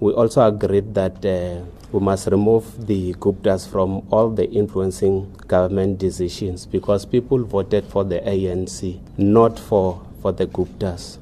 We also agreed that uh, we must remove the Guptas from all the influencing government decisions because people voted for the ANC, not for, for the Guptas.